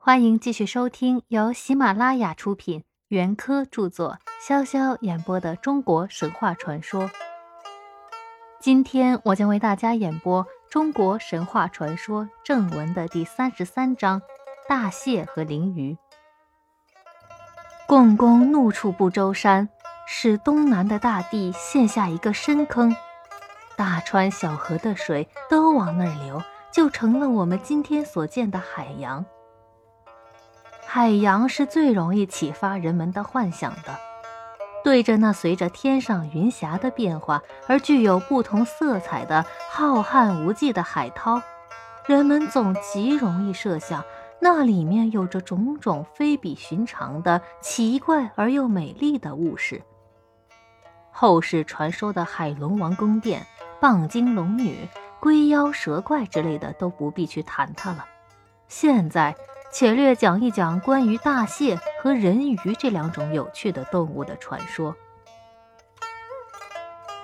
欢迎继续收听由喜马拉雅出品、袁科著作、潇潇演播的中国神话传说。今天我将为大家演播《中国神话传说》正文的第三十三章：大蟹和鲮鱼。共工怒触不周山，使东南的大地陷下一个深坑，大川小河的水都往那儿流，就成了我们今天所见的海洋。海洋是最容易启发人们的幻想的。对着那随着天上云霞的变化而具有不同色彩的浩瀚无际的海涛，人们总极容易设想，那里面有着种种非比寻常的奇怪而又美丽的物事。后世传说的海龙王宫殿、蚌精龙女、龟妖蛇怪之类的都不必去谈它了。现在。且略讲一讲关于大蟹和人鱼这两种有趣的动物的传说。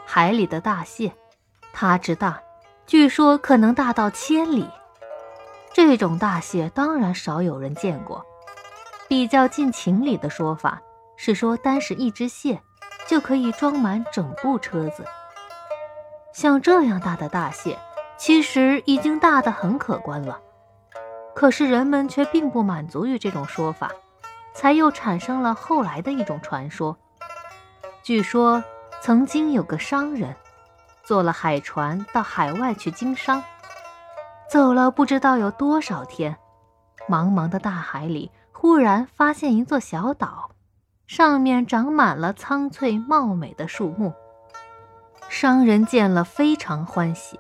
海里的大蟹，它之大，据说可能大到千里。这种大蟹当然少有人见过。比较近情理的说法是说，单是一只蟹就可以装满整部车子。像这样大的大蟹，其实已经大得很可观了。可是人们却并不满足于这种说法，才又产生了后来的一种传说。据说曾经有个商人，坐了海船到海外去经商，走了不知道有多少天，茫茫的大海里忽然发现一座小岛，上面长满了苍翠茂美的树木。商人见了非常欢喜，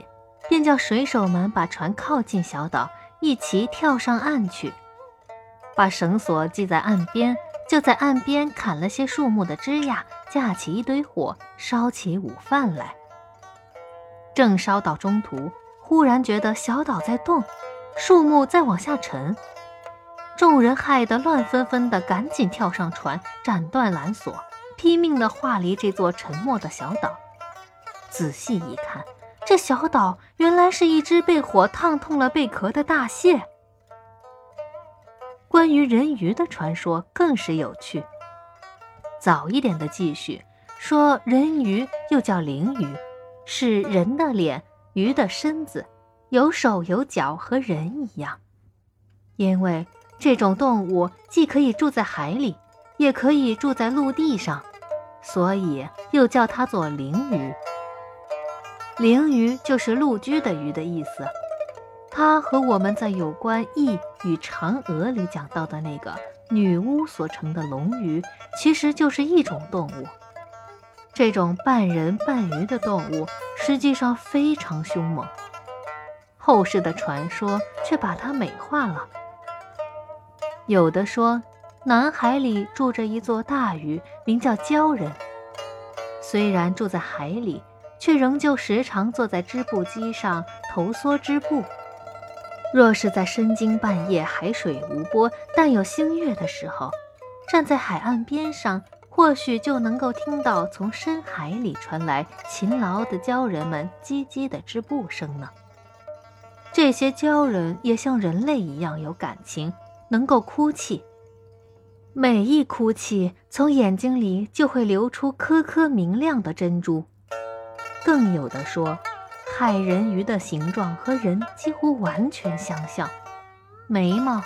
便叫水手们把船靠近小岛。一齐跳上岸去，把绳索系在岸边，就在岸边砍了些树木的枝桠，架起一堆火，烧起午饭来。正烧到中途，忽然觉得小岛在动，树木在往下沉，众人害得乱纷纷的，赶紧跳上船，斩断缆索，拼命的划离这座沉没的小岛。仔细一看。这小岛原来是一只被火烫痛了贝壳的大蟹。关于人鱼的传说更是有趣。早一点的记叙说，人鱼又叫灵鱼，是人的脸、鱼的身子，有手有脚，和人一样。因为这种动物既可以住在海里，也可以住在陆地上，所以又叫它做灵鱼。灵鱼就是陆居的鱼的意思，它和我们在有关羿与嫦娥里讲到的那个女巫所成的龙鱼，其实就是一种动物。这种半人半鱼的动物实际上非常凶猛，后世的传说却把它美化了。有的说，南海里住着一座大鱼，名叫鲛人，虽然住在海里。却仍旧时常坐在织布机上头缩织布。若是在深更半夜、海水无波、但有星月的时候，站在海岸边上，或许就能够听到从深海里传来勤劳的鲛人们叽叽的织布声呢。这些鲛人也像人类一样有感情，能够哭泣。每一哭泣，从眼睛里就会流出颗颗明亮的珍珠。更有的说，海人鱼的形状和人几乎完全相像，眉毛、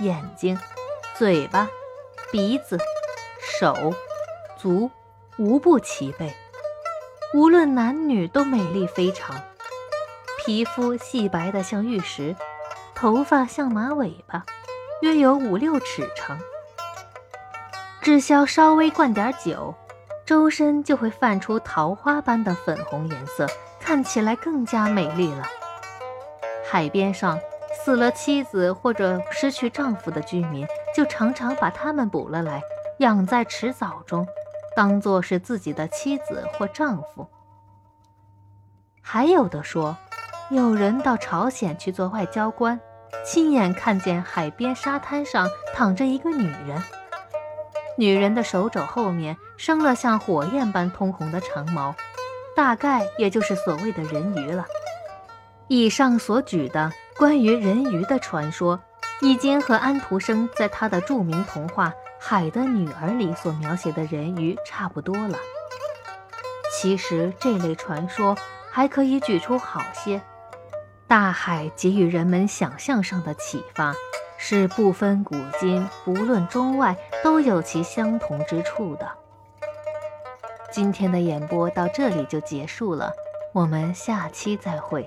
眼睛、嘴巴、鼻子、手、足无不齐备，无论男女都美丽非常。皮肤细白的像玉石，头发像马尾巴，约有五六尺长。只需稍微灌点酒。周身就会泛出桃花般的粉红颜色，看起来更加美丽了。海边上死了妻子或者失去丈夫的居民，就常常把他们捕了来，养在池藻中，当做是自己的妻子或丈夫。还有的说，有人到朝鲜去做外交官，亲眼看见海边沙滩上躺着一个女人。女人的手肘后面生了像火焰般通红的长毛，大概也就是所谓的人鱼了。以上所举的关于人鱼的传说，已经和安徒生在他的著名童话《海的女儿》里所描写的人鱼差不多了。其实这类传说还可以举出好些。大海给予人们想象上的启发，是不分古今、不论中外，都有其相同之处的。今天的演播到这里就结束了，我们下期再会。